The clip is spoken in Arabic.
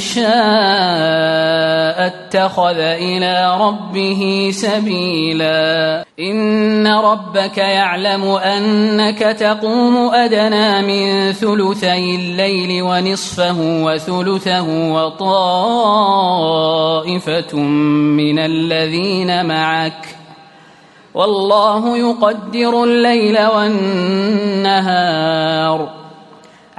شاء اتخذ إلى ربه سبيلا. إن ربك يعلم أنك تقوم أدنى من ثلثي الليل ونصفه وثلثه وطائفة من الذين معك. والله يقدر الليل والنهار.